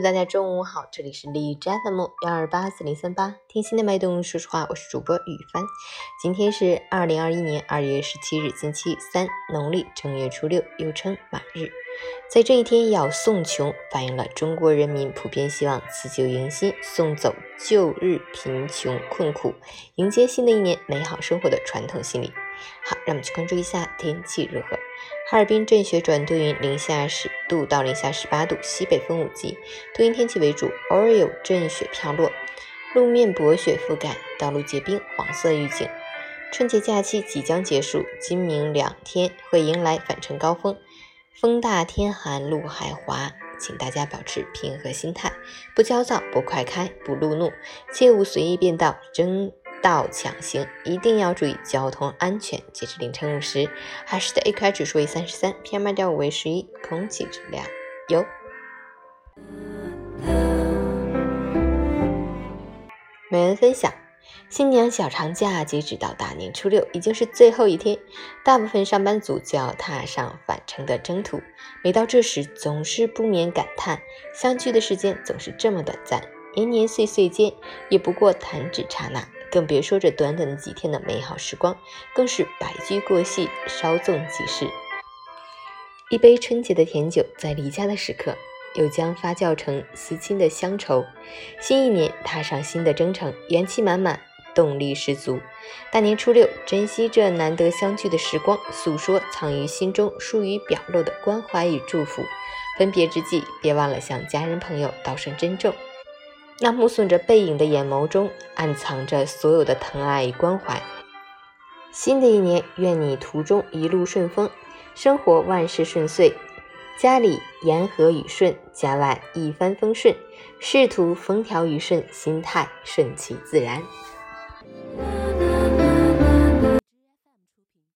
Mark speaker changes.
Speaker 1: 大家中午好，这里是荔枝 FM 幺二八四零三八，听心的脉动，说实话，我是主播雨帆。今天是二零二一年二月十七日，星期三，农历正月初六，又称马日。在这一天要送穷，反映了中国人民普遍希望辞旧迎新，送走旧日贫穷困苦，迎接新的一年美好生活的传统心理。好，让我们去关注一下天气如何。哈尔滨阵雪转多云，零下十度到零下十八度，西北风五级，多云天气为主，偶尔有阵雪飘落，路面薄雪覆盖，道路结冰，黄色预警。春节假期即将结束，今明两天会迎来返程高峰，风大天寒，路还滑，请大家保持平和心态，不焦躁，不快开，不路怒，切勿随意变道，争。道抢行，一定要注意交通安全。截至凌晨五时，海市的 AQI 指数为三十三，PM 二点五为十一，空气质量优。每人分享：新娘小长假截止到大年初六，已经是最后一天，大部分上班族就要踏上返程的征途。每到这时，总是不免感叹，相聚的时间总是这么短暂，年年岁岁间，也不过弹指刹那。更别说这短短的几天的美好时光，更是白驹过隙，稍纵即逝。一杯春节的甜酒，在离家的时刻，又将发酵成思亲的乡愁。新一年踏上新的征程，元气满满，动力十足。大年初六，珍惜这难得相聚的时光，诉说藏于心中、疏于表露的关怀与祝福。分别之际，别忘了向家人朋友道声珍重。那目送着背影的眼眸中，暗藏着所有的疼爱与关怀。新的一年，愿你途中一路顺风，生活万事顺遂，家里言和雨顺，家外一帆风顺，仕途风调雨顺，心态顺其自然。